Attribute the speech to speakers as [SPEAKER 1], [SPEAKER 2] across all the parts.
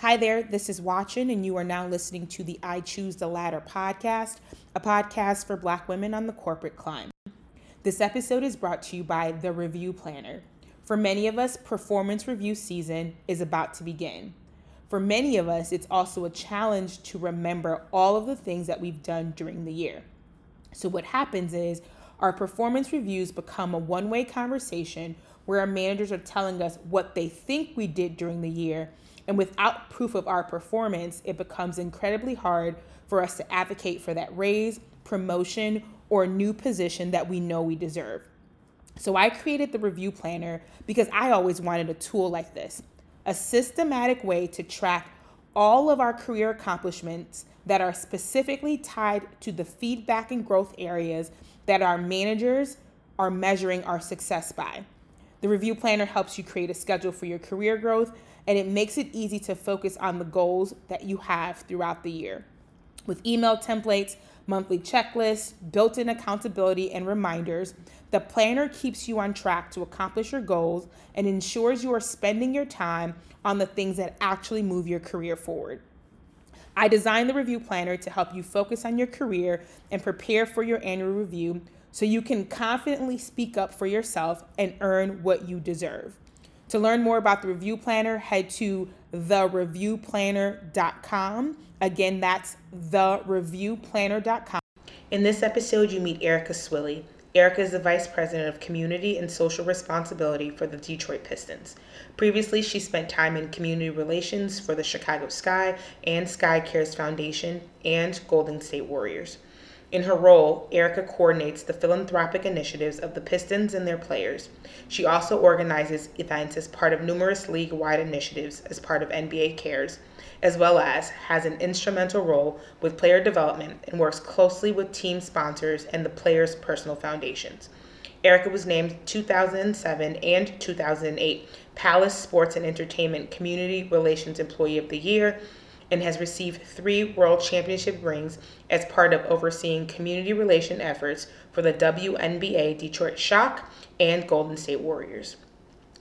[SPEAKER 1] Hi there, this is Watchin, and you are now listening to the I Choose the Ladder podcast, a podcast for Black women on the corporate climb. This episode is brought to you by The Review Planner. For many of us, performance review season is about to begin. For many of us, it's also a challenge to remember all of the things that we've done during the year. So, what happens is our performance reviews become a one way conversation where our managers are telling us what they think we did during the year and without proof of our performance, it becomes incredibly hard for us to advocate for that raise, promotion, or new position that we know we deserve. So I created the review planner because I always wanted a tool like this a systematic way to track all of our career accomplishments that are specifically tied to the feedback and growth areas that our managers are measuring our success by. The review planner helps you create a schedule for your career growth and it makes it easy to focus on the goals that you have throughout the year. With email templates, monthly checklists, built in accountability, and reminders, the planner keeps you on track to accomplish your goals and ensures you are spending your time on the things that actually move your career forward. I designed the review planner to help you focus on your career and prepare for your annual review so you can confidently speak up for yourself and earn what you deserve. To learn more about the review planner, head to thereviewplanner.com. Again, that's thereviewplanner.com. In this episode, you meet Erica Swilley. Erica is the Vice President of Community and Social Responsibility for the Detroit Pistons. Previously, she spent time in community relations for the Chicago Sky and Sky Cares Foundation and Golden State Warriors. In her role, Erica coordinates the philanthropic initiatives of the Pistons and their players. She also organizes events as part of numerous league wide initiatives as part of NBA Cares, as well as has an instrumental role with player development and works closely with team sponsors and the players' personal foundations. Erica was named 2007 and 2008 Palace Sports and Entertainment Community Relations Employee of the Year and has received three World Championship rings as part of overseeing community relation efforts for the WNBA Detroit Shock and Golden State Warriors.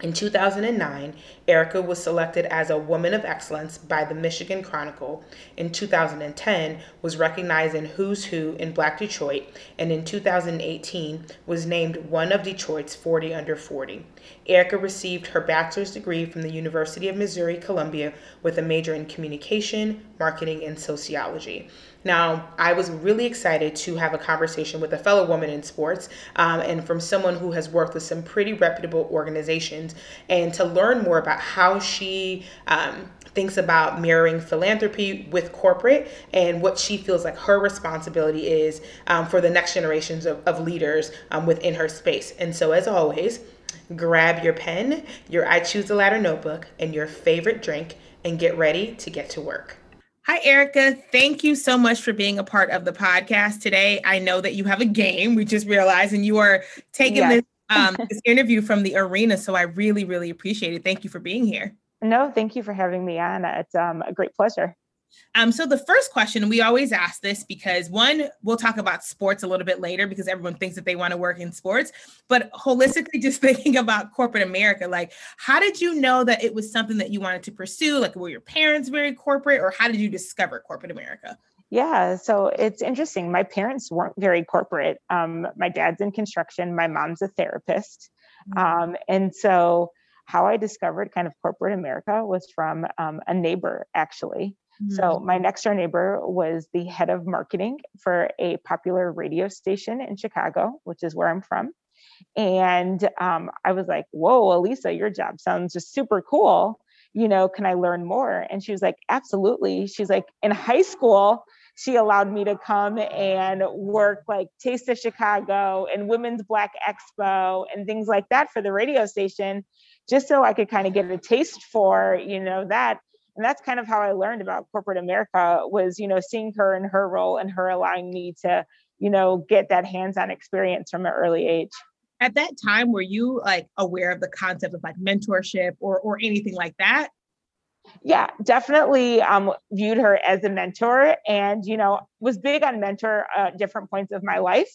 [SPEAKER 1] In 2009, Erica was selected as a Woman of Excellence by the Michigan Chronicle. In 2010, was recognized in Who's Who in Black Detroit, and in 2018 was named one of Detroit's 40 under 40. Erica received her bachelor's degree from the University of Missouri Columbia with a major in communication, marketing, and sociology. Now, I was really excited to have a conversation with a fellow woman in sports um, and from someone who has worked with some pretty reputable organizations and to learn more about how she um, thinks about mirroring philanthropy with corporate and what she feels like her responsibility is um, for the next generations of, of leaders um, within her space. And so, as always, grab your pen, your I Choose the Ladder notebook, and your favorite drink and get ready to get to work. Hi, Erica. Thank you so much for being a part of the podcast today. I know that you have a game, we just realized, and you are taking yes. this, um, this interview from the arena. So I really, really appreciate it. Thank you for being here.
[SPEAKER 2] No, thank you for having me on. It's um, a great pleasure.
[SPEAKER 1] Um, so the first question we always ask this because one, we'll talk about sports a little bit later because everyone thinks that they want to work in sports, but holistically, just thinking about corporate America, like how did you know that it was something that you wanted to pursue? Like were your parents very corporate, or how did you discover corporate America?
[SPEAKER 2] Yeah, so it's interesting. My parents weren't very corporate. Um, my dad's in construction. My mom's a therapist, mm-hmm. um, and so how I discovered kind of corporate America was from um, a neighbor, actually. So mm-hmm. my next door neighbor was the head of marketing for a popular radio station in Chicago, which is where I'm from. And um, I was like, whoa, Elisa, your job sounds just super cool. You know, can I learn more? And she was like, absolutely. She's like, in high school, she allowed me to come and work like Taste of Chicago and Women's Black Expo and things like that for the radio station, just so I could kind of get a taste for, you know, that and that's kind of how i learned about corporate america was you know seeing her in her role and her allowing me to you know get that hands-on experience from an early age.
[SPEAKER 1] At that time were you like aware of the concept of like mentorship or or anything like that?
[SPEAKER 2] Yeah definitely um, viewed her as a mentor and you know was big on mentor uh, different points of my life.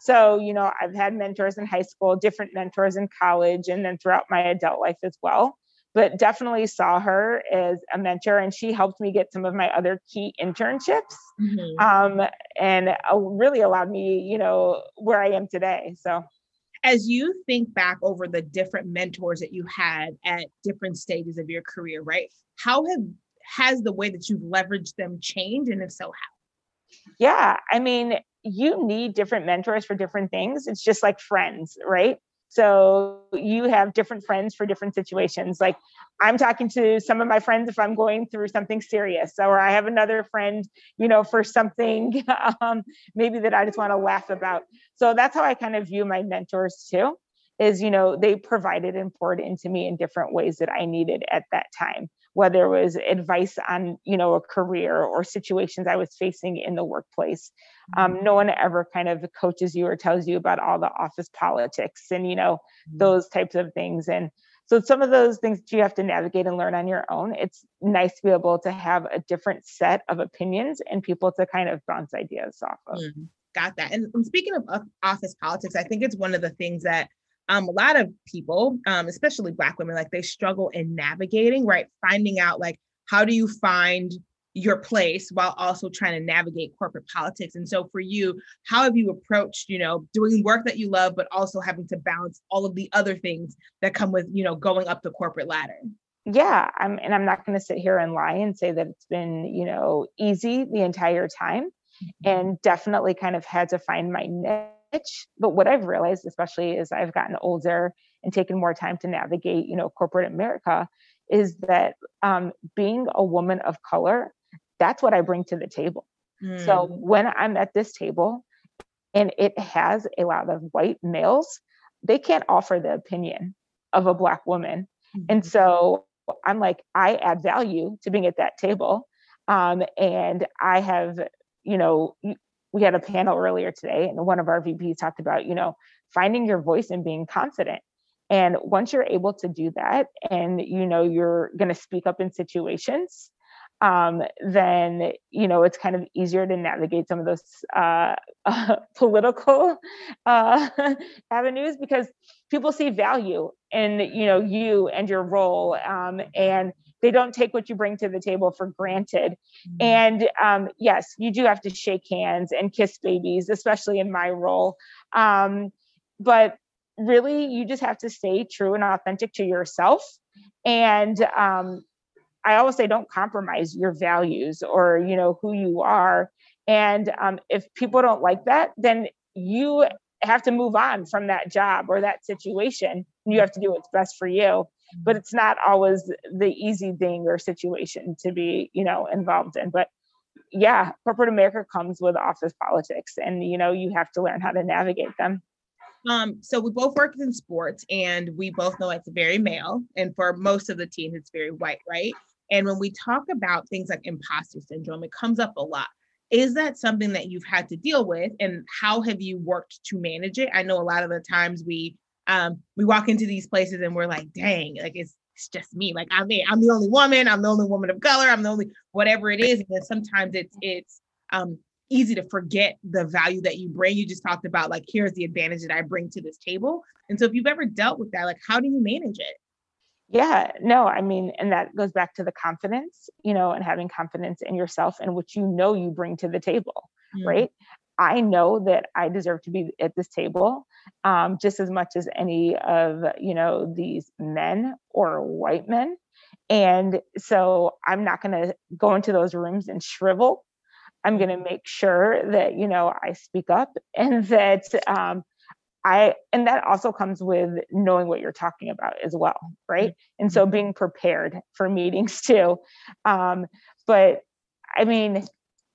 [SPEAKER 2] So you know i've had mentors in high school different mentors in college and then throughout my adult life as well but definitely saw her as a mentor and she helped me get some of my other key internships mm-hmm. um, and uh, really allowed me you know where i am today so.
[SPEAKER 1] As you think back over the different mentors that you had at different stages of your career right how have has the way that you've leveraged them changed and if so how?
[SPEAKER 2] Yeah i mean you need different mentors for different things it's just like friends right so you have different friends for different situations. Like I'm talking to some of my friends if I'm going through something serious, or I have another friend, you know, for something um, maybe that I just want to laugh about. So that's how I kind of view my mentors too. Is you know they provided and poured into me in different ways that I needed at that time whether it was advice on you know a career or situations i was facing in the workplace um, mm-hmm. no one ever kind of coaches you or tells you about all the office politics and you know mm-hmm. those types of things and so some of those things you have to navigate and learn on your own it's nice to be able to have a different set of opinions and people to kind of bounce ideas off of mm-hmm.
[SPEAKER 1] got that and speaking of office politics i think it's one of the things that um, a lot of people, um, especially Black women, like they struggle in navigating, right? Finding out like how do you find your place while also trying to navigate corporate politics. And so for you, how have you approached, you know, doing work that you love, but also having to balance all of the other things that come with, you know, going up the corporate ladder?
[SPEAKER 2] Yeah, I'm and I'm not going to sit here and lie and say that it's been, you know, easy the entire time mm-hmm. and definitely kind of had to find my niche but what I've realized, especially as I've gotten older and taken more time to navigate, you know, corporate America, is that um, being a woman of color, that's what I bring to the table. Mm. So hmm. when I'm at this table and it has a lot of white males, they can't offer the opinion of a black woman. Mm-hmm. And so I'm like, I add value to being at that table. Um, and I have, you know, we had a panel earlier today and one of our VPs talked about, you know, finding your voice and being confident. And once you're able to do that and you know you're going to speak up in situations, um, then you know it's kind of easier to navigate some of those uh, uh, political uh, avenues because people see value in you know you and your role, um, and they don't take what you bring to the table for granted. Mm-hmm. And um, yes, you do have to shake hands and kiss babies, especially in my role. Um, but really, you just have to stay true and authentic to yourself. And um, I always say, don't compromise your values or you know who you are. And um, if people don't like that, then you have to move on from that job or that situation. You have to do what's best for you. But it's not always the easy thing or situation to be you know involved in. But yeah corporate america comes with office politics and you know you have to learn how to navigate them.
[SPEAKER 1] Um, so we both worked in sports and we both know it's very male and for most of the teams it's very white right and when we talk about things like imposter syndrome it comes up a lot is that something that you've had to deal with and how have you worked to manage it i know a lot of the times we um, we walk into these places and we're like, dang, like it's it's just me. Like I'm I'm the only woman, I'm the only woman of color, I'm the only whatever it is. And then sometimes it's it's um easy to forget the value that you bring. You just talked about like here's the advantage that I bring to this table. And so if you've ever dealt with that, like how do you manage it?
[SPEAKER 2] Yeah, no, I mean, and that goes back to the confidence, you know, and having confidence in yourself and what you know you bring to the table, mm-hmm. right? I know that I deserve to be at this table um, just as much as any of you know these men or white men, and so I'm not going to go into those rooms and shrivel. I'm going to make sure that you know I speak up and that um, I and that also comes with knowing what you're talking about as well, right? And so mm-hmm. being prepared for meetings too. Um, but I mean,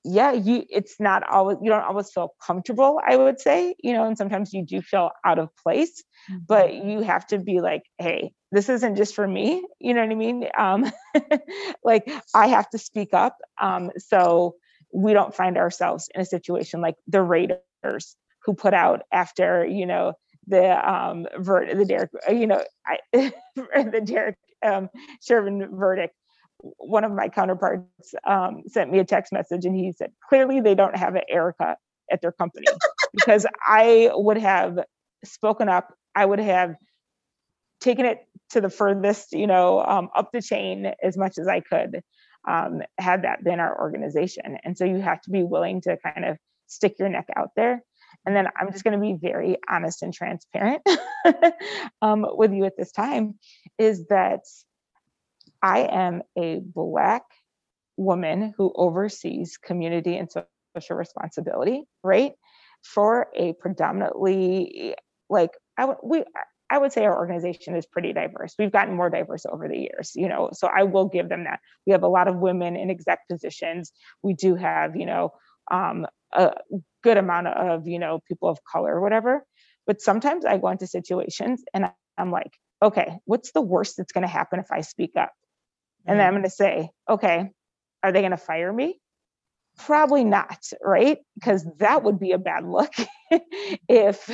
[SPEAKER 2] yeah you it's not always you don't always feel comfortable i would say you know and sometimes you do feel out of place mm-hmm. but you have to be like hey this isn't just for me you know what i mean um like i have to speak up um so we don't find ourselves in a situation like the raiders who put out after you know the um vert the derek you know I, the derek um chauvin verdict one of my counterparts um, sent me a text message and he said, clearly they don't have an Erica at their company because I would have spoken up. I would have taken it to the furthest, you know, um, up the chain as much as I could, um, had that been our organization. And so you have to be willing to kind of stick your neck out there. And then I'm just going to be very honest and transparent um, with you at this time is that I am a Black woman who oversees community and social responsibility, right? For a predominantly like I we I would say our organization is pretty diverse. We've gotten more diverse over the years, you know, so I will give them that. We have a lot of women in exec positions. We do have, you know, um, a good amount of, you know, people of color or whatever. But sometimes I go into situations and I'm like, okay, what's the worst that's going to happen if I speak up? And then I'm mm. going to say, okay, are they going to fire me? Probably not, right? Because that would be a bad look if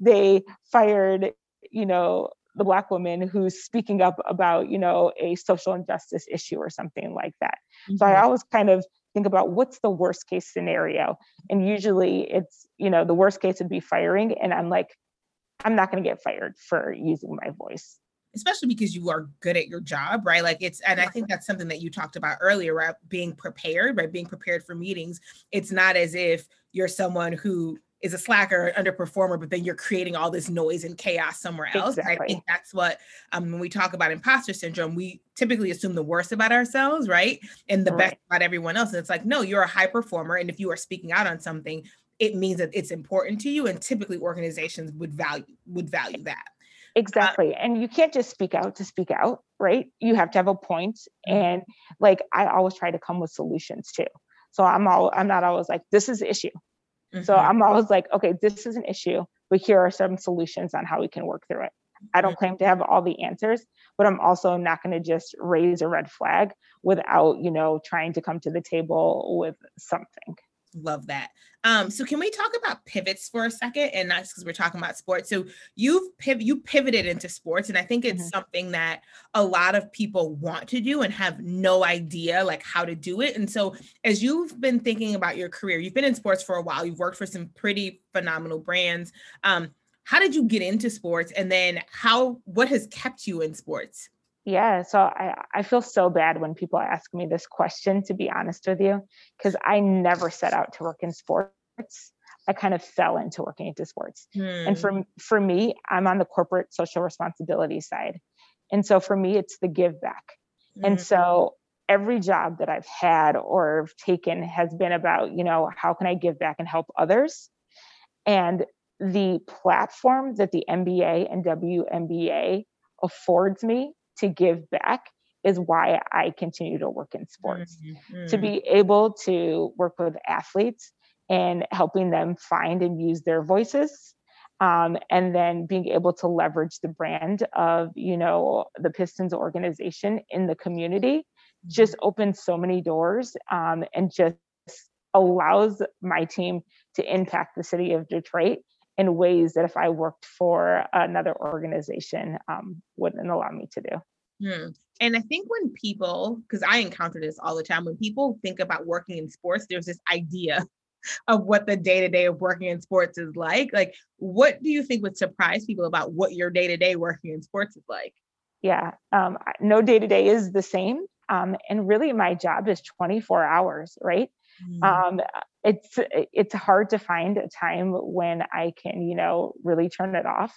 [SPEAKER 2] they fired, you know, the black woman who's speaking up about, you know, a social injustice issue or something like that. Mm-hmm. So I mm-hmm. always kind of think about what's the worst case scenario. And usually it's, you know, the worst case would be firing. And I'm like, I'm not going to get fired for using my voice
[SPEAKER 1] especially because you are good at your job, right? Like it's, and I think that's something that you talked about earlier, right? Being prepared, right? Being prepared for meetings. It's not as if you're someone who is a slacker, underperformer, but then you're creating all this noise and chaos somewhere else. Exactly. I think that's what, um, when we talk about imposter syndrome, we typically assume the worst about ourselves, right? And the right. best about everyone else. And it's like, no, you're a high performer. And if you are speaking out on something, it means that it's important to you. And typically organizations would value, would value that.
[SPEAKER 2] Exactly. and you can't just speak out to speak out, right? You have to have a point. Mm-hmm. And like I always try to come with solutions too. So I'm all I'm not always like, this is the issue. Mm-hmm. So I'm always like, okay, this is an issue, but here are some solutions on how we can work through it. I don't claim to have all the answers, but I'm also not going to just raise a red flag without, you know, trying to come to the table with something.
[SPEAKER 1] Love that. Um, so can we talk about pivots for a second? And that's because we're talking about sports. So you've piv- you pivoted into sports, and I think it's mm-hmm. something that a lot of people want to do and have no idea like how to do it. And so as you've been thinking about your career, you've been in sports for a while, you've worked for some pretty phenomenal brands. Um, how did you get into sports and then how what has kept you in sports?
[SPEAKER 2] Yeah, so I, I feel so bad when people ask me this question, to be honest with you, because I never set out to work in sports. I kind of fell into working into sports. Hmm. And for, for me, I'm on the corporate social responsibility side. And so for me, it's the give back. Hmm. And so every job that I've had or taken has been about, you know, how can I give back and help others? And the platform that the NBA and WNBA affords me to give back is why I continue to work in sports. Mm-hmm. To be able to work with athletes and helping them find and use their voices. Um, and then being able to leverage the brand of you know the pistons organization in the community mm-hmm. just opens so many doors um, and just allows my team to impact the city of detroit in ways that if i worked for another organization um, wouldn't allow me to do
[SPEAKER 1] Hmm. And I think when people, because I encounter this all the time, when people think about working in sports, there's this idea of what the day to day of working in sports is like. Like, what do you think would surprise people about what your day to day working in sports is like?
[SPEAKER 2] Yeah, um, no day to day is the same. Um, and really, my job is 24 hours, right? Mm. Um, it's it's hard to find a time when I can, you know, really turn it off.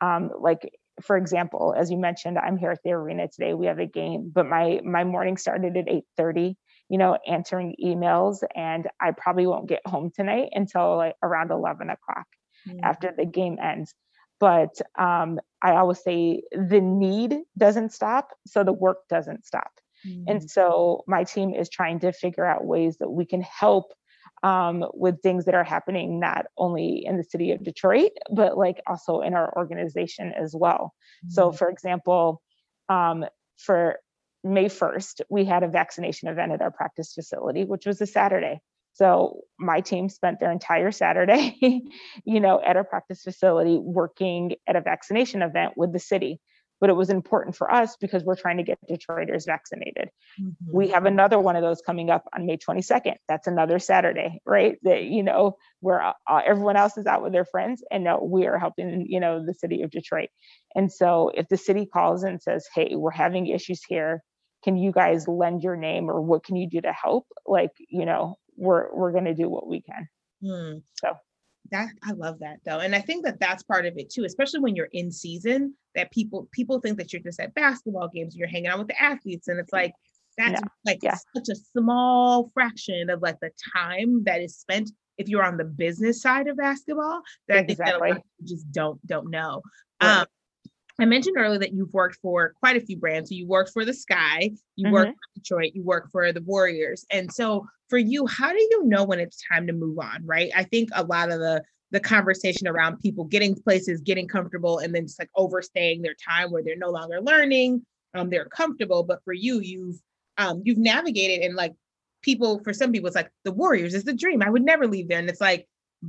[SPEAKER 2] Um, like for example, as you mentioned, I'm here at the arena today. We have a game, but my my morning started at 8:30, you know, answering emails, and I probably won't get home tonight until like around 11 o'clock mm-hmm. after the game ends. But um, I always say the need doesn't stop, so the work doesn't stop. Mm-hmm. And so my team is trying to figure out ways that we can help um, with things that are happening not only in the city of Detroit, but like also in our organization as well. Mm-hmm. So, for example, um, for May 1st, we had a vaccination event at our practice facility, which was a Saturday. So my team spent their entire Saturday, you know, at our practice facility working at a vaccination event with the city. But it was important for us because we're trying to get Detroiters vaccinated.
[SPEAKER 1] Mm-hmm.
[SPEAKER 2] We have another one of those coming up on May 22nd. That's another Saturday, right? That, you know, where uh, everyone else is out with their friends and no, we are helping, you know, the city of Detroit. And so if the city calls and says, hey, we're having issues here, can you guys lend your name or what can you do to help? Like, you know, we're, we're going to do what we can.
[SPEAKER 1] Hmm.
[SPEAKER 2] So
[SPEAKER 1] that I love that though, and I think that that's part of it too, especially when you're in season. That people people think that you're just at basketball games, you're hanging out with the athletes, and it's like that's like
[SPEAKER 2] Yeah.
[SPEAKER 1] such a small fraction of like the time that is spent if you're on the business side of basketball. That I think that a lot of
[SPEAKER 2] Exactly.
[SPEAKER 1] people just don't don't know.
[SPEAKER 2] Right.
[SPEAKER 1] Um, I mentioned earlier that you've worked for quite a few brands. So you worked for the Sky, you worked
[SPEAKER 2] Mm-hmm.
[SPEAKER 1] for Detroit, you worked for the Warriors. And so for you, how do you know when it's time to move on? Right. I think a lot of the the conversation around people getting places, getting comfortable, and then just like overstaying their time where they're no longer learning, um, they're comfortable. But for you, you've um you've navigated and like people, for some people, it's like the Warriors is the dream. I would never leave there. And it's like,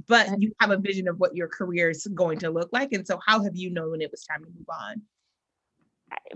[SPEAKER 1] but you have a vision of what your career is going to look like. And so how have you known it was time to move on?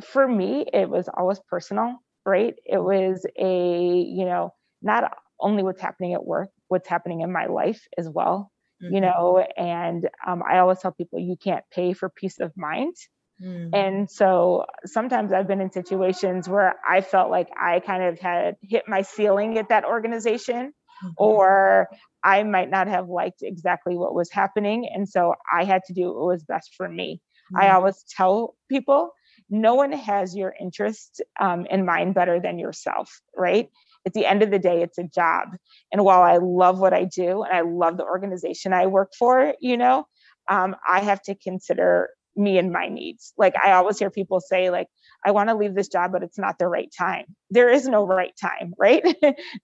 [SPEAKER 2] for me, it was always personal, right? It was a, you know, not only what's happening at work, what's happening in my life as well, you
[SPEAKER 1] Mhm.
[SPEAKER 2] know. And um, I always tell people you can't pay for peace of mind.
[SPEAKER 1] Mhm.
[SPEAKER 2] And so sometimes I've been in situations where I felt like I kind of had hit my ceiling at that organization. Or I might not have liked exactly what was happening. And so I had to do what was best for me. I
[SPEAKER 1] Mhm.
[SPEAKER 2] always tell people no one has your interest um, in mind better than yourself, right? At the end of the day, it's a job. And while I love what I do and I love the organization I work for, you know, um, I have to consider me and my needs. Like I always hear people say, like, I want to leave this job, but it's not the right time. There is no right time, right?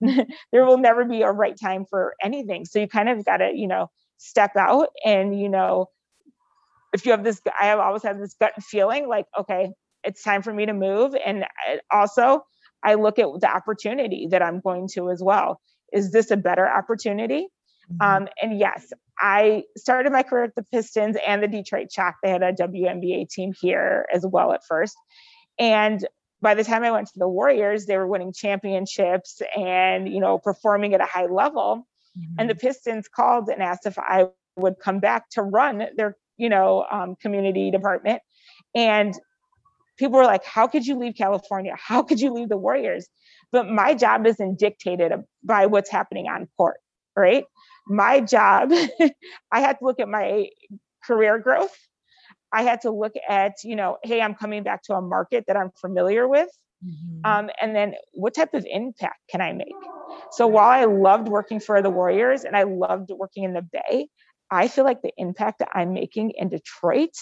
[SPEAKER 2] there will never be a right time for anything. So you kind of got to, you know, step out and, you know, if you have this, I have always had this gut feeling like, okay, it's time for me to move. And also, I look at the opportunity that I'm going to as well. Is this a better opportunity?
[SPEAKER 1] Mhm.
[SPEAKER 2] Um, and yes, I started my career at the Pistons and the Detroit Shock. They had a WNBA team here as well at first. And by the time I went to the Warriors, they were winning championships and, you know, performing at a high level and the Pistons called and asked if I would come back to run their, you know, um, community department. And people were like, "How could you leave California? How could you leave the Warriors?" But my job isn't dictated by what's happening on court, right? My job, I had to look at my career growth. I had to look at, you know, hey, I'm coming back to a market that I'm familiar with.
[SPEAKER 1] Mhm.
[SPEAKER 2] Um, and then what type of impact can I make? So while I loved working for the Warriors and I loved working in the Bay, I feel like the impact that I'm making in Detroit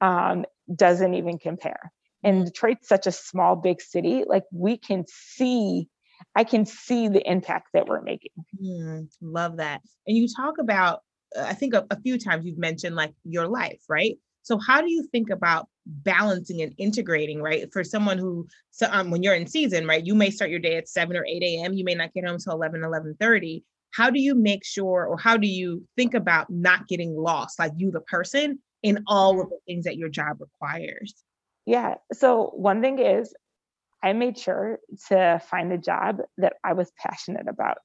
[SPEAKER 2] um, doesn't even compare. And Detroit's such a small, big city. Like we can see, I can see the impact that we're making.
[SPEAKER 1] Mm, love that. And you talk about, uh, I think a, a few times you've mentioned like your life, right? So how do you think about balancing and integrating, right? For someone who, so um, when you're in season, right, you may start your day at 7 or 8 a.m. You may not get home till 11, 11.30. How do you make sure, or how do you think about not getting lost, like you, the person, in all of the things that your job requires?
[SPEAKER 2] Yeah. So one thing is, I made sure to find a job that I was passionate about,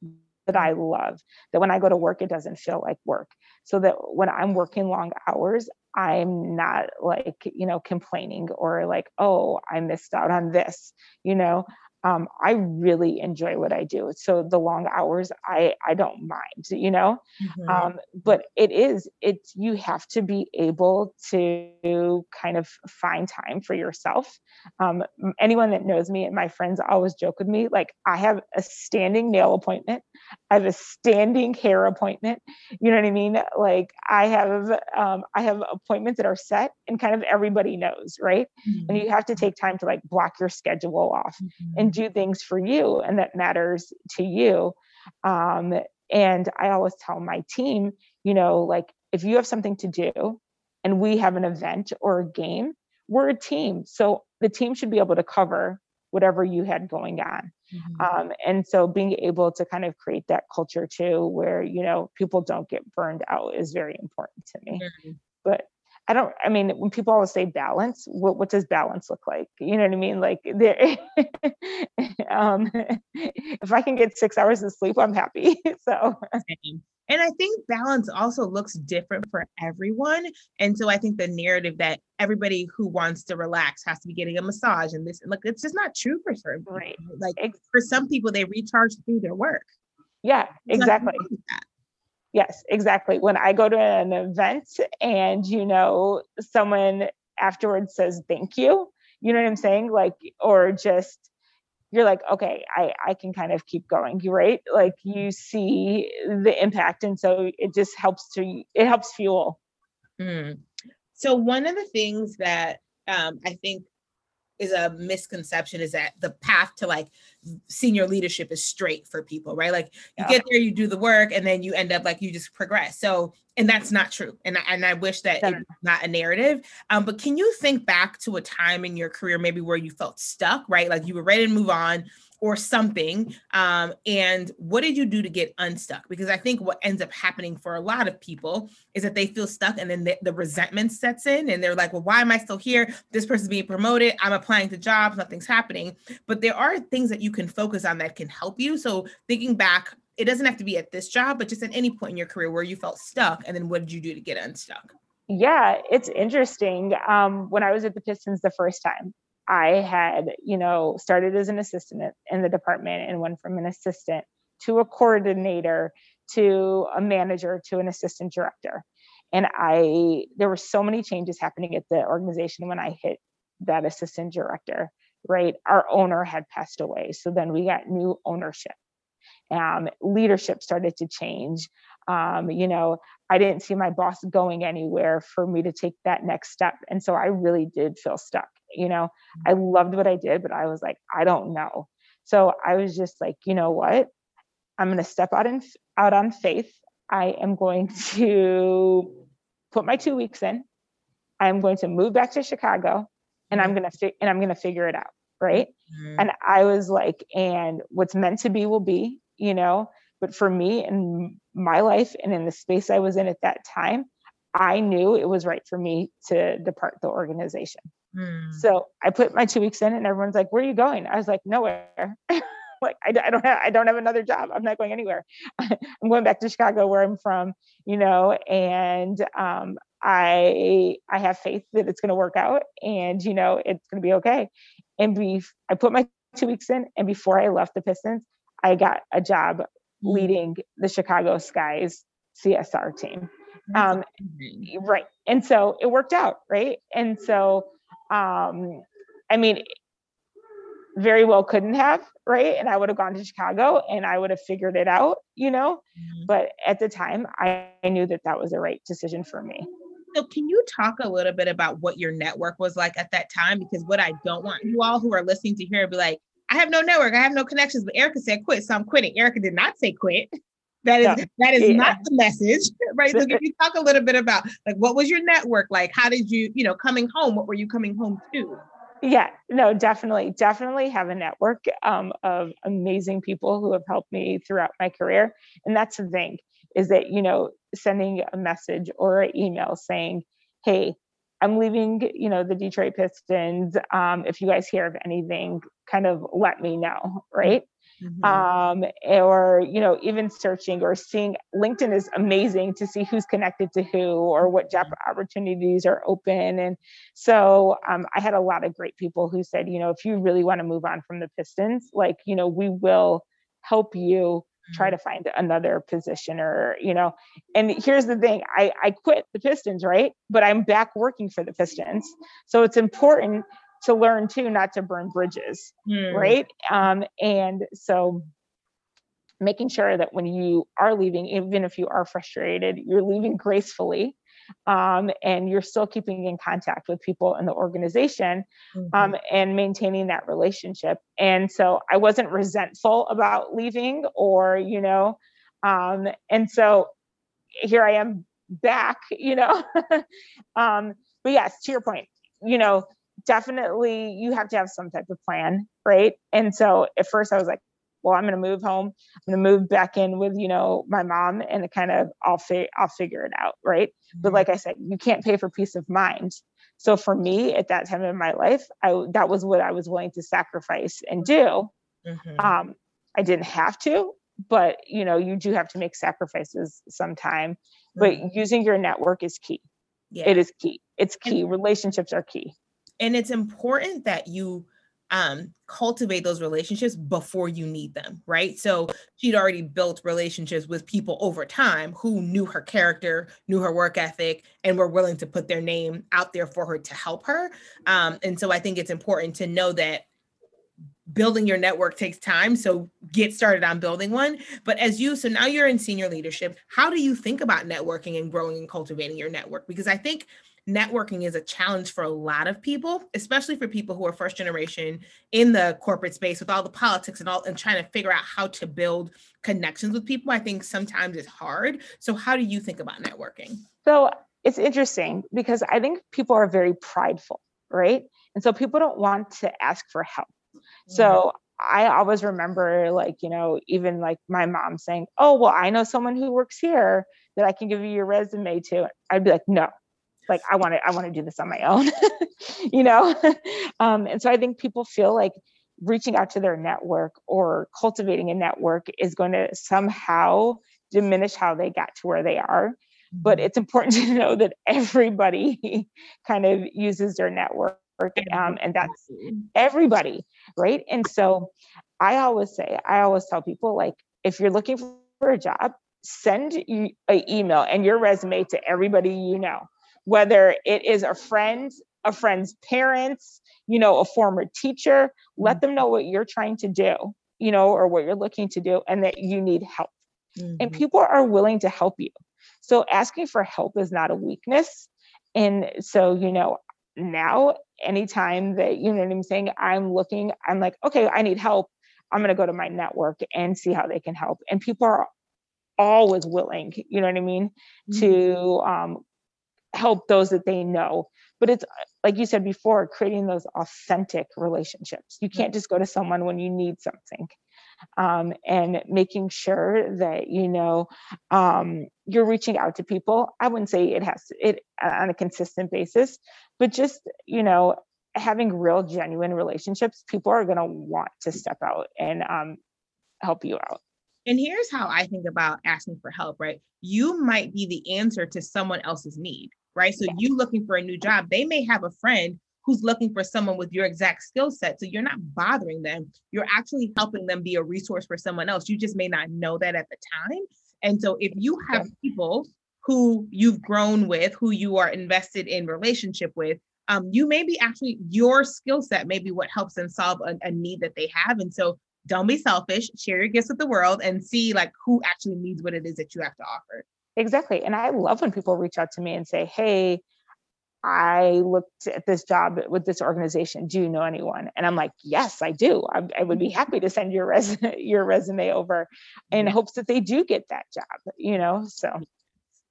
[SPEAKER 2] that I love, that when I go to work, it doesn't feel like work. So that when I'm working long hours, I'm not like, you know, complaining or like, oh, I missed out on this, you know. Um, I really enjoy what I do. So the long hours, I I don't mind, you know.
[SPEAKER 1] Mhm.
[SPEAKER 2] Um, but it is it's you have to be able to kind of find time for yourself um, anyone that knows me and my friends always joke with me like i have a standing nail appointment i have a standing hair appointment. You know what i mean? Like i have um, i have appointments that are set and kind of everybody knows right? And you have to take time to like block your schedule off
[SPEAKER 1] Mhm.
[SPEAKER 2] and do things for you and that matters to you. Um, and i always tell my team you know like if you have something to do and we have an event or a game we're a team. So the team should be able to cover whatever you had going on
[SPEAKER 1] Mhm.
[SPEAKER 2] um, and so being able to kind of create that culture too where you know people don't get burned out is very important to me
[SPEAKER 1] Mhm.
[SPEAKER 2] but I don't, I mean, when people always say balance, what, what does balance look like? You know what I mean? Like there, um, if I can get six hours of sleep, I'm happy. So,
[SPEAKER 1] and I think balance also looks different for everyone. And so I think the narrative that everybody who wants to relax has to be getting a massage and this, like, it's just not true for certain people. Right. Like for some people, they recharge through their work.
[SPEAKER 2] Yeah, exactly. Yes, exactly. When I go to an event and, you know, someone afterwards says, thank you, you know what I'm saying? Like, or just, you're like, okay, I, I can kind of keep going, right? Like you see the impact. And so it just helps to, it helps fuel.
[SPEAKER 1] Mm. So one of the things that um, I think is a misconception is that the path to like senior leadership is straight for people, right? Like you yeah. get there, you do the work, and then you end up like you just progress. So, and that's not true. And I, and I wish that it's not a narrative. Um, but can you think back to a time in your career maybe where you felt stuck, right? Like you were ready to move on, or something. Um, and what did you do to get unstuck? Because I think what ends up happening for a lot of people is that they feel stuck and then the, the resentment sets in and they're like, well, why am I still here? This person's being promoted. I'm applying to jobs, nothing's happening. But there are things that you can focus on that can help you. So thinking back, it doesn't have to be at this job, but just at any point in your career where you felt stuck. And then what did you do to get unstuck?
[SPEAKER 2] Yeah, it's interesting. Um, when I was at the Pistons the first time, I had, you know, started as an assistant in the department and went from an assistant to a coordinator to a manager to an assistant director. And I, there were so many changes happening at the organization when I hit that assistant director, right? Our owner had passed away. So then we got new ownership. Um, leadership started to change. Um, you know, I didn't see my boss going anywhere for me to take that next step. And so I really did feel stuck you know i loved what i did but i was like i don't know so i was just like you know what i'm going to step out in out on faith i am going to put my two weeks in i'm going to move back to chicago and i'm mm-hmm. going to fi- and i'm going to figure it out right mm-hmm. and i was like and what's meant to be will be you know but for me and my life and in the space i was in at that time i knew it was right for me to depart the organization Hmm. So I put my two weeks in, and everyone's like, "Where are you going?" I was like, "Nowhere." like I, I, don't have I don't have another job. I'm not going anywhere. I'm going back to Chicago, where I'm from, you know, and um, I I have faith that it's going to work out, and you know, it's going to be okay. And be I put my two weeks in, and before I left the Pistons, I got a job hmm. leading the Chicago Sky's CSR team. Um, right, and so it worked out, right, and so um, I mean, very well couldn't have, right? And I would have gone to Chicago and I would have figured it out, you know. Mm-hmm. But at the time, I, I knew that that was the right decision for me.
[SPEAKER 1] So, can you talk a little bit about what your network was like at that time? Because what I don't want you all who are listening to hear be like, I have no network, I have no connections, but Erica said quit, so I'm quitting. Erica did not say quit. That is that is yeah. not the message, right? So can you talk a little bit about like what was your network like? How did you, you know, coming home, what were you coming home to?
[SPEAKER 2] Yeah, no, definitely, definitely have a network um, of amazing people who have helped me throughout my career. And that's the thing is that, you know, sending a message or an email saying, hey, I'm leaving, you know, the Detroit Pistons. Um, if you guys hear of anything, kind of let me know, right? Mm-hmm. Um, or you know, even searching or seeing LinkedIn is amazing to see who's connected to who or what job mm-hmm. opportunities are open. And so um, I had a lot of great people who said, you know, if you really want to move on from the Pistons, like you know, we will help you try mm-hmm. to find another position or you know and here's the thing i i quit the pistons right but i'm back working for the pistons so it's important to learn too not to burn bridges mm. right um, and so making sure that when you are leaving even if you are frustrated you're leaving gracefully um, and you're still keeping in contact with people in the organization mm-hmm. um, and maintaining that relationship and so i wasn't resentful about leaving or you know um, and so here i am back you know um, but yes to your point you know definitely you have to have some type of plan, right? And so at first I was like, well, I'm going to move home. I'm going to move back in with, you know, my mom and kind of I'll, fi- I'll figure it out. Right. Mm-hmm. But like I said, you can't pay for peace of mind. So for me at that time in my life, I, that was what I was willing to sacrifice and do. Mm-hmm. Um, I didn't have to, but you know, you do have to make sacrifices sometime, mm-hmm. but using your network is key. Yeah. It is key. It's key. Relationships are key.
[SPEAKER 1] And it's important that you um, cultivate those relationships before you need them, right? So she'd already built relationships with people over time who knew her character, knew her work ethic, and were willing to put their name out there for her to help her. Um, and so I think it's important to know that building your network takes time so get started on building one but as you so now you're in senior leadership how do you think about networking and growing and cultivating your network because i think networking is a challenge for a lot of people, especially for people who are first generation in the corporate space with all the politics and all and trying to figure out how to build connections with people. I think sometimes it's hard. So how do you think about networking?
[SPEAKER 2] So it's interesting because I think people are very prideful, right? And so people don't want to ask for help. So mm-hmm. I always remember, like, you know, even like my mom saying, Oh, well, I know someone who works here that I can give you your resume to. I'd be like, No, like i want to i want to do this on my own you know? Um, and so i think people feel like reaching out to their network or cultivating a network is going to somehow diminish how they got to where they are. But mm-hmm. it's important to know that everybody kind of uses their network um, and that's everybody right? And so i always say i always tell people like if you're looking for a job send an email and your resume to everybody you know whether it is a friend, a friend's parents, you know, a former teacher, let them know what you're trying to do, you know, or what you're looking to do and that you need help. Mm-hmm. And people are willing to help you. So asking for help is not a weakness. And so, you know, now anytime that, you know what I'm saying, I'm looking, I'm like, okay, I need help. I'm going to go to my network and see how they can help. And people are always willing, you know what I mean, mm-hmm. to um, help those that they know. But it's like you said before creating those authentic relationships. You can't just go to someone when you need something um, and making sure that you know um, you're reaching out to people. I wouldn't say it has to, it on a consistent basis but just you know having real genuine relationships people are going to want to step out and um, help you out
[SPEAKER 1] and here's how I think about asking for help, right? You might be the answer to someone else's need right? So you looking for a new job, they may have a friend who's looking for someone with your exact skill set. So you're not bothering them. You're actually helping them be a resource for someone else. You just may not know that at the time. And so if you have people who you've grown with, who you are invested in relationship with, um, you may be actually your skill set may be what helps them solve a, a need that they have. And so don't be selfish, share your gifts with the world and see like who actually needs what it is that you have to offer.
[SPEAKER 2] Exactly. And I love when people reach out to me and say, Hey, I looked at this job with this organization. Do you know anyone? And I'm like, yes, I do. I, I would be happy to send your resume, your resume over in hopes that they do get that job, you know? So.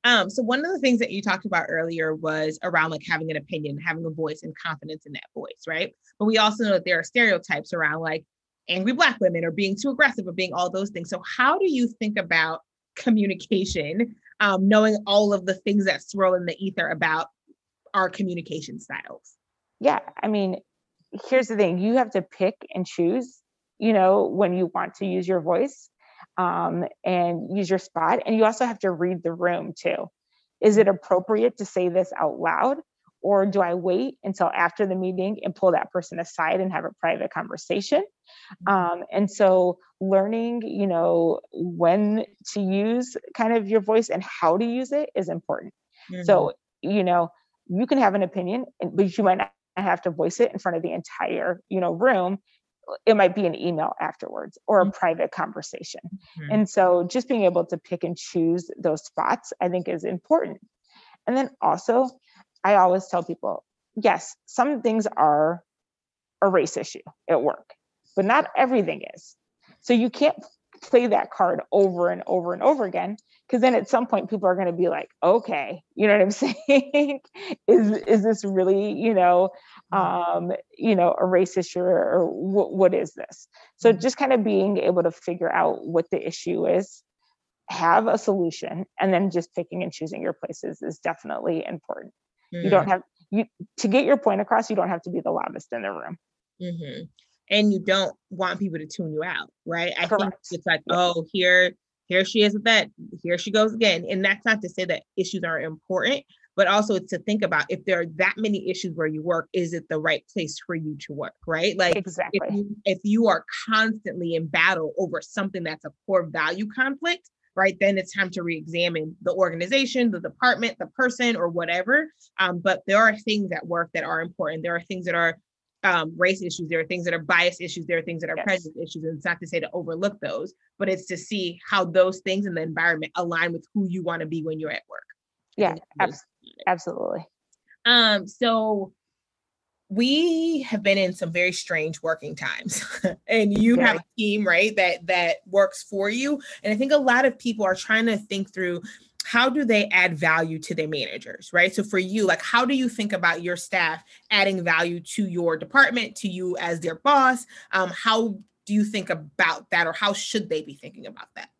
[SPEAKER 1] Um, so one of the things that you talked about earlier was around like having an opinion, having a voice and confidence in that voice, right? But we also know that there are stereotypes around like angry black women or being too aggressive or being all those things. So how do you think about communication um, knowing all of the things that swirl in the ether about our communication styles.
[SPEAKER 2] Yeah, I mean, here's the thing: you have to pick and choose. You know, when you want to use your voice um, and use your spot, and you also have to read the room too. Is it appropriate to say this out loud? Or do I wait until after the meeting and pull that person aside and have a private conversation? Mm-hmm. Um, and so learning, you know, when to use kind of your voice and how to use it is important. Mm-hmm. So, you know, you can have an opinion, but you might not have to voice it in front of the entire, you know, room. It might be an email afterwards or a mm-hmm. private conversation. Mm-hmm. And so just being able to pick and choose those spots, I think is important. And then also I always tell people, yes, some things are a race issue at work, but not everything is. So you can't play that card over and over and over again because then at some point people are going to be like okay you know what i'm saying is is this really you know mm-hmm. um you know a race issue or, or what, what is this so mm-hmm. just kind of being able to figure out what the issue is have a solution and then just picking and choosing your places is definitely important mm-hmm. you don't have you to get your point across you don't have to be the loudest in the room
[SPEAKER 1] mm-hmm. And you don't want people to tune you out right? I Correct. think it's like oh here here she is with that here she goes again and that's not to say that issues are important but also it's to think about if there are that many issues where you work is it the right place for you to work right? Like
[SPEAKER 2] exactly.
[SPEAKER 1] if you, if you are constantly in battle over something that's a core value conflict right then it's time to re-examine the organization the department the person or whatever um, but there are things at work that are important. There are things that are um, race issues, there are things that are bias issues, there are things that are yes. prejudice issues. And it's not to say to overlook those, but it's to see how those things in the environment align with who you want to be when you're at work.
[SPEAKER 2] Yeah, absolutely.
[SPEAKER 1] Um, so we have been in some very strange working times and you have a team right that that works for you and i think a lot of people are trying to think through how do they add value to their managers right? So for you like how do you think about your staff adding value to your department to you as their boss? Um, how do you think about that or how should they be thinking about that?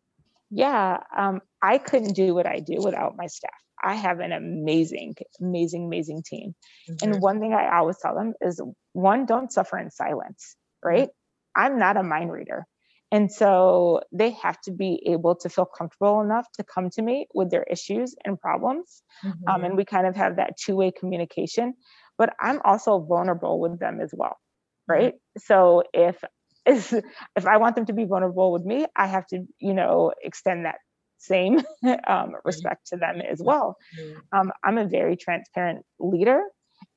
[SPEAKER 2] Yeah um, i couldn't do what i do without my staff. I have an amazing amazing amazing team. Mm-hmm. and one thing i always tell them is one don't suffer in silence right? Mm-hmm. i'm not a mind reader and so they have to be able to feel comfortable enough to come to me with their issues and problems. Mm-hmm. Um, and we kind of have that two way communication. But I'm also vulnerable with them as well. Mm-hmm. Right. Mm-hmm. So if if I want them to be vulnerable with me, I have to, you know, extend that same um, mm-hmm. respect to them as well. Mm-hmm. Um, I'm a very transparent leader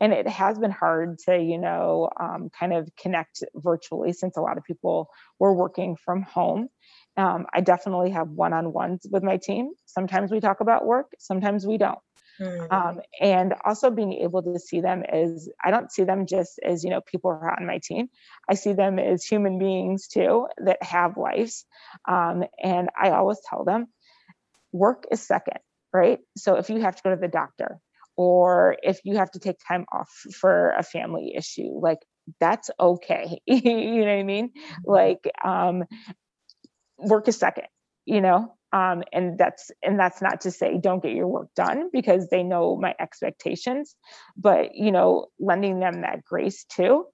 [SPEAKER 2] and it has been hard to you know um, kind of connect virtually since a lot of people were working from home. Um, i definitely have one-on-ones with my team. Sometimes we talk about work sometimes we don't. Mm-hmm. um, and also being able to see them as i don't see them just as you know people who are on my team. I see them as human beings too that have lives. Um, and i always tell them work is second right? So if you have to go to the doctor or if you have to take time off for a family issue like that's okay. You know what i mean? Mm-hmm. like um work a second you know? Um and that's and that's not to say don't get your work done because they know my expectations but you know lending them that grace too.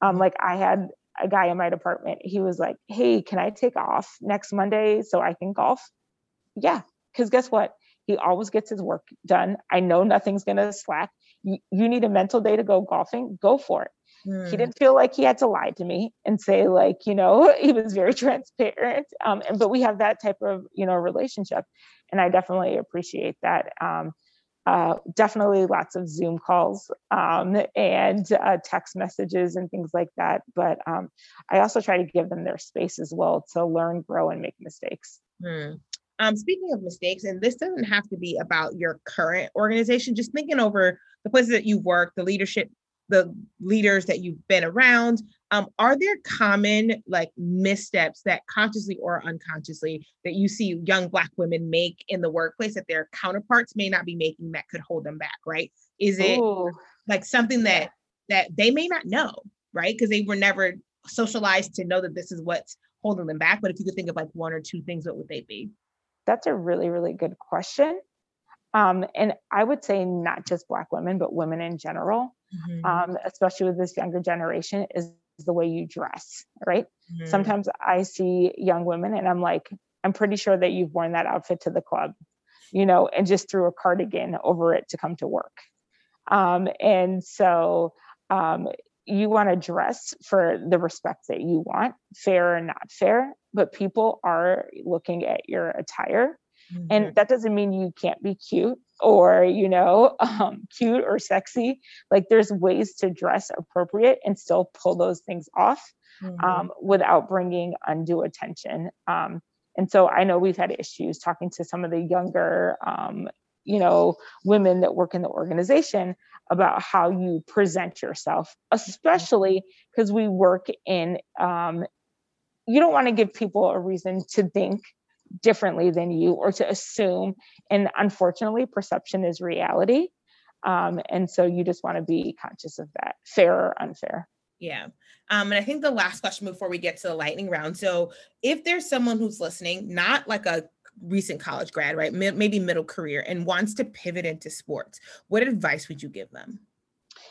[SPEAKER 2] Um mm-hmm. like i had a guy in my department he was like hey can i take off next monday so i can golf? Yeah because guess what he always gets his work done. I know nothing's going to slack. You, you, need a mental day to go golfing, go for it. Mm. He hmm. didn't feel like he had to lie to me and say like, you know, he was very transparent. Um, and but we have that type of, you know, relationship. And I definitely appreciate that. Um, uh, definitely lots of Zoom calls um, and uh, text messages and things like that. But um, I also try to give them their space as well to learn, grow, and make mistakes.
[SPEAKER 1] Hmm. Um, speaking of mistakes, and this doesn't have to be about your current organization, just thinking over the places that you've worked, the leadership, the leaders that you've been around. Um, are there common like missteps that consciously or unconsciously that you see young Black women make in the workplace that their counterparts may not be making that could hold them back? Right? Is it Ooh. like something that that they may not know, right? Because they were never socialized to know that this is what's holding them back. But if you could think of like one or two things, what would they be?
[SPEAKER 2] That's a really, really good question. Um, and I would say not just Black women, but women in general, mm-hmm. um, especially with this younger generation, is the way you dress, right? Mm-hmm. Sometimes I see young women and I'm like, I'm pretty sure that you've worn that outfit to the club, you know, and just threw a cardigan over it to come to work. Um, and so um, you want to dress for the respect that you want, fair or not fair, but people are looking at your attire. Mm-hmm. And that doesn't mean you can't be cute or, you know, um, cute or sexy. Like there's ways to dress appropriate and still pull those things off mm-hmm. um, without bringing undue attention. Um, and so I know we've had issues talking to some of the younger, um, you know, women that work in the organization about how you present yourself, especially because we work in um, you don't want to give people a reason to think differently than you or to assume. And unfortunately, perception is reality. Um, and so you just want to be conscious of that, fair or unfair.
[SPEAKER 1] Yeah. Um, and I think the last question before we get to the lightning round. So, if there's someone who's listening, not like a recent college grad, right? maybe middle career and wants to pivot into sports, what advice would you give them?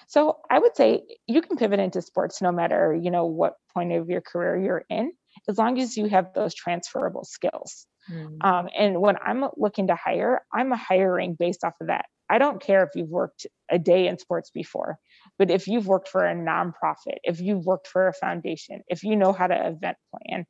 [SPEAKER 2] So, I would say you can pivot into sports no matter, you know, what point of your career you're in, as long as you have those transferable skills. Mm. Um, and when I'm looking to hire, I'm hiring based off of that. I don't care if you've worked a day in sports before, but if you've worked for a nonprofit, if you've worked for a foundation, if you know how to event plan,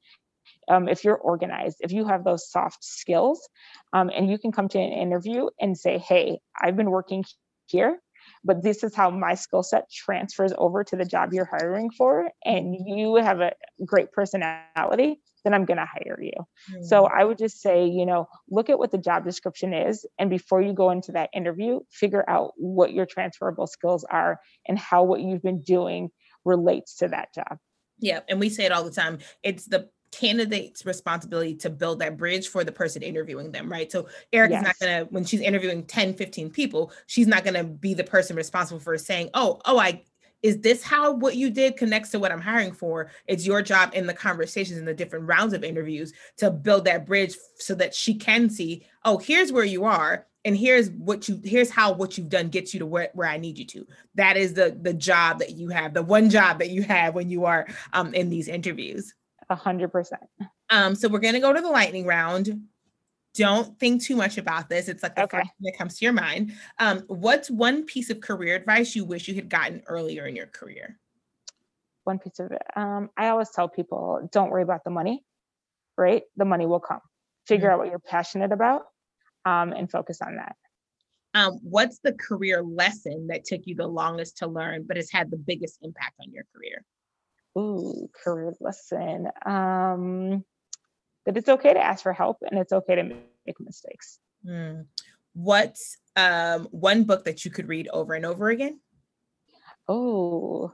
[SPEAKER 2] um, if you're organized, if you have those soft skills, um, and you can come to an interview and say, Hey, I've been working here, but this is how my skill set transfers over to the job you're hiring for, and you have a great personality then I'm going to hire you. Mm-hmm. So I would just say, you know, look at what the job description is. And before you go into that interview, figure out what your transferable skills are and how what you've been doing relates to that job.
[SPEAKER 1] Yeah. And we say it all the time. It's the candidate's responsibility to build that bridge for the person interviewing them, right? So Erica's yes. not gonna, when she's interviewing 10, 15 people, she's not gonna be the person responsible for saying, oh, oh, I is this how what you did connects to what I'm hiring for? It's your job in the conversations in the different rounds of interviews to build that bridge so that she can see, oh, here's where you are. And here's what you here's how what you've done gets you to where, where I need you to. That is the the job that you have, the one job that you have when you are um, in these interviews.
[SPEAKER 2] A hundred percent.
[SPEAKER 1] Um, so we're gonna go to the lightning round don't think too much about this. It's like the okay. first thing that comes to your mind. Um, what's one piece of career advice you wish you had gotten earlier in your career?
[SPEAKER 2] One piece of it. Um, I always tell people, don't worry about the money, right? The money will come. Figure mm-hmm. out what you're passionate about um, and focus on that.
[SPEAKER 1] Um, what's the career lesson that took you the longest to learn, but has had the biggest impact on your career?
[SPEAKER 2] Ooh, career lesson. Um, that it's okay to ask for help and it's okay to make mistakes.
[SPEAKER 1] Mm. What's um, one book that you could read over and over again?
[SPEAKER 2] Oh,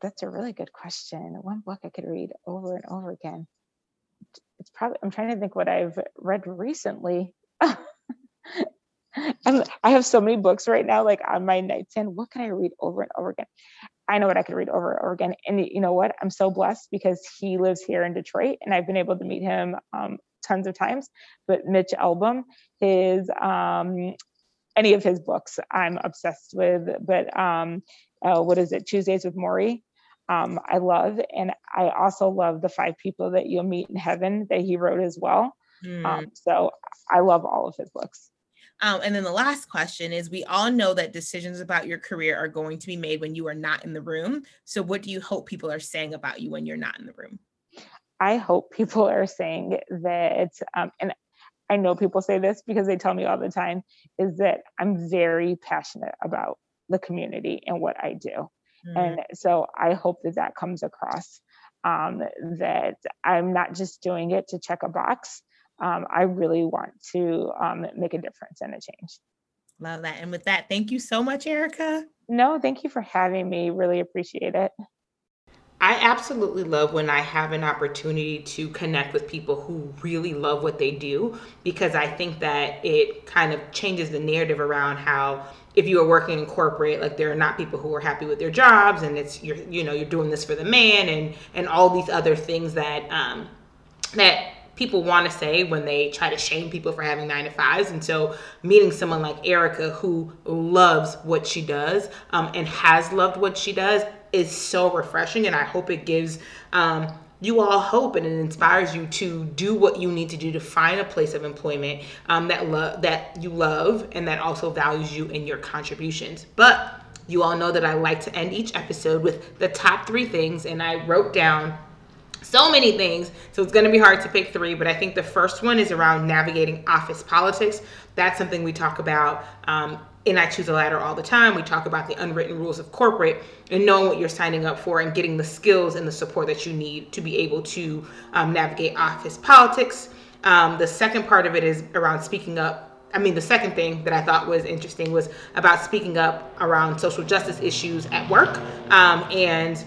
[SPEAKER 2] that's a really good question. One book I could read over and over again. It's probably, I'm trying to think what I've read recently. I'm, I have so many books right now, like on my nightstand. What can I read over and over again? I know what I could read over and over again. And you know what? I'm so blessed because he lives here in Detroit and I've been able to meet him um, tons of times. But Mitch Albom, his um, any of his books, I'm obsessed with. But um, uh, what is it? Tuesdays with Morrie. Um, I love, and I also love the five people that you'll meet in heaven that he wrote as well. Mm. Um, so I love all of his books.
[SPEAKER 1] Um, and then the last question is we all know that decisions about your career are going to be made when you are not in the room. So, what do you hope people are saying about you when you're not in the room?
[SPEAKER 2] I hope people are saying that, um, and I know people say this because they tell me all the time, is that I'm very passionate about the community and what I do. Mm-hmm. And so I hope that that comes across um, that I'm not just doing it to check a box, um, I really want to um, make a difference and a change.
[SPEAKER 1] Love that. And with that, thank you so much, Erica.
[SPEAKER 2] No, thank you for having me. Really appreciate it.
[SPEAKER 1] I absolutely love when I have an opportunity to connect with people who really love what they do because I think that it kind of changes the narrative around how if you are working in corporate like there are not people who are happy with their jobs and it's you're you know you're doing this for the man and and all these other things that um that people want to say when they try to shame people for having nine to fives. And so, meeting someone like Erica who loves what she does um, and has loved what she does is so refreshing. And I hope it gives um, you all hope and it inspires you to do what you need to do to find a place of employment um, that love that you love and that also values you and your contributions. But you all know that I like to end each episode with the top three things, and I wrote down so many things. So it's going to be hard to pick three, but I think the first one is around navigating office politics. That's something we talk about um, in I Choose a Ladder all the time. We talk about the unwritten rules of corporate and knowing what you're signing up for and getting the skills and the support that you need to be able to um, navigate office politics. Um, the second part of it is around speaking up I mean, the second thing that I thought was interesting was about speaking up around social justice issues at work um, and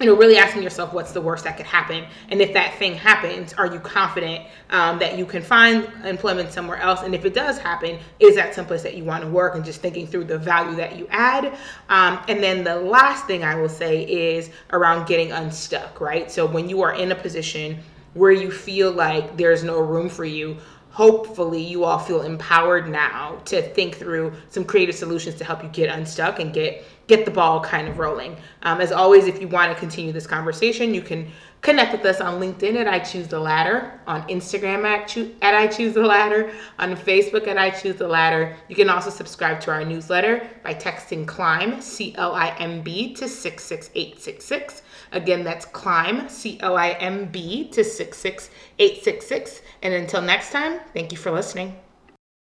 [SPEAKER 1] you know, really asking yourself what's the worst that could happen, and if that thing happens, are you confident um, that you can find employment somewhere else? And if it does happen, is that someplace that you want to work? And just thinking through the value that you add. Um, and then the last thing I will say is around getting unstuck, right? So when you are in a position where you feel like there's no room for you, hopefully you all feel empowered now to think through some creative solutions to help you get unstuck and get get the ball kind of rolling. Um, as always, if you want to continue this conversation, you can connect with us on LinkedIn at I Choose the Ladder, on Instagram at, at I Choose the Ladder, on Facebook at I Choose the Ladder. You can also subscribe to our newsletter by texting CLIMB, C L I M B, to 66866. Again, that's CLIMB, C L I M B, to 66866. And until next time, thank you for listening.